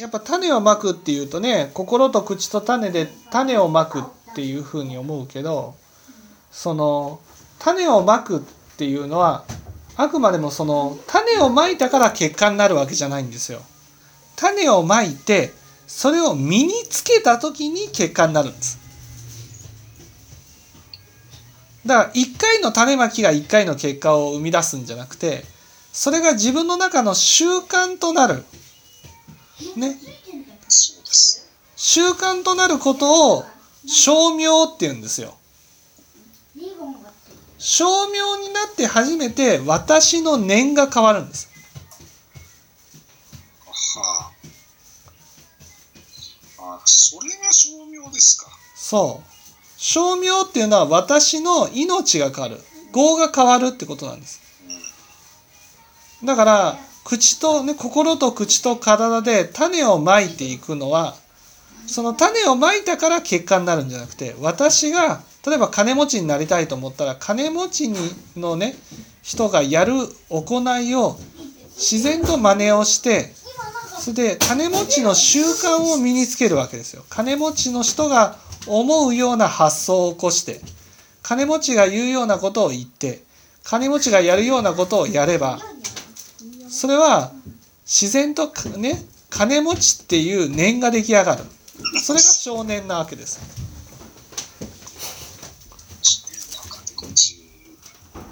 やっぱ種をまくっていうとね心と口と種で種をまくっていうふうに思うけどその種をまくっていうのはあくまでもその種をまいたから結果になるわけじゃないんですよ。種をまいてそれを身につけた時に結果になるんです。だから1回の種まきが1回の結果を生み出すんじゃなくてそれが自分の中の習慣となる。ね。そうです。習慣となることを称名って言うんですよ。称名になって初めて私の念が変わるんです。はあ。あ、それが称名ですか。そう。称名っていうのは私の命が変わる。業が変わるってことなんです。だから、口とね、心と口と体で種をまいていくのは、その種をまいたから結果になるんじゃなくて、私が、例えば金持ちになりたいと思ったら、金持ちにのね、人がやる行いを自然と真似をして、それで金持ちの習慣を身につけるわけですよ。金持ちの人が思うような発想を起こして、金持ちが言うようなことを言って、金持ちがやるようなことをやれば、それは自然とね、金持ちっていう念が出来上がる。それが少年なわけです。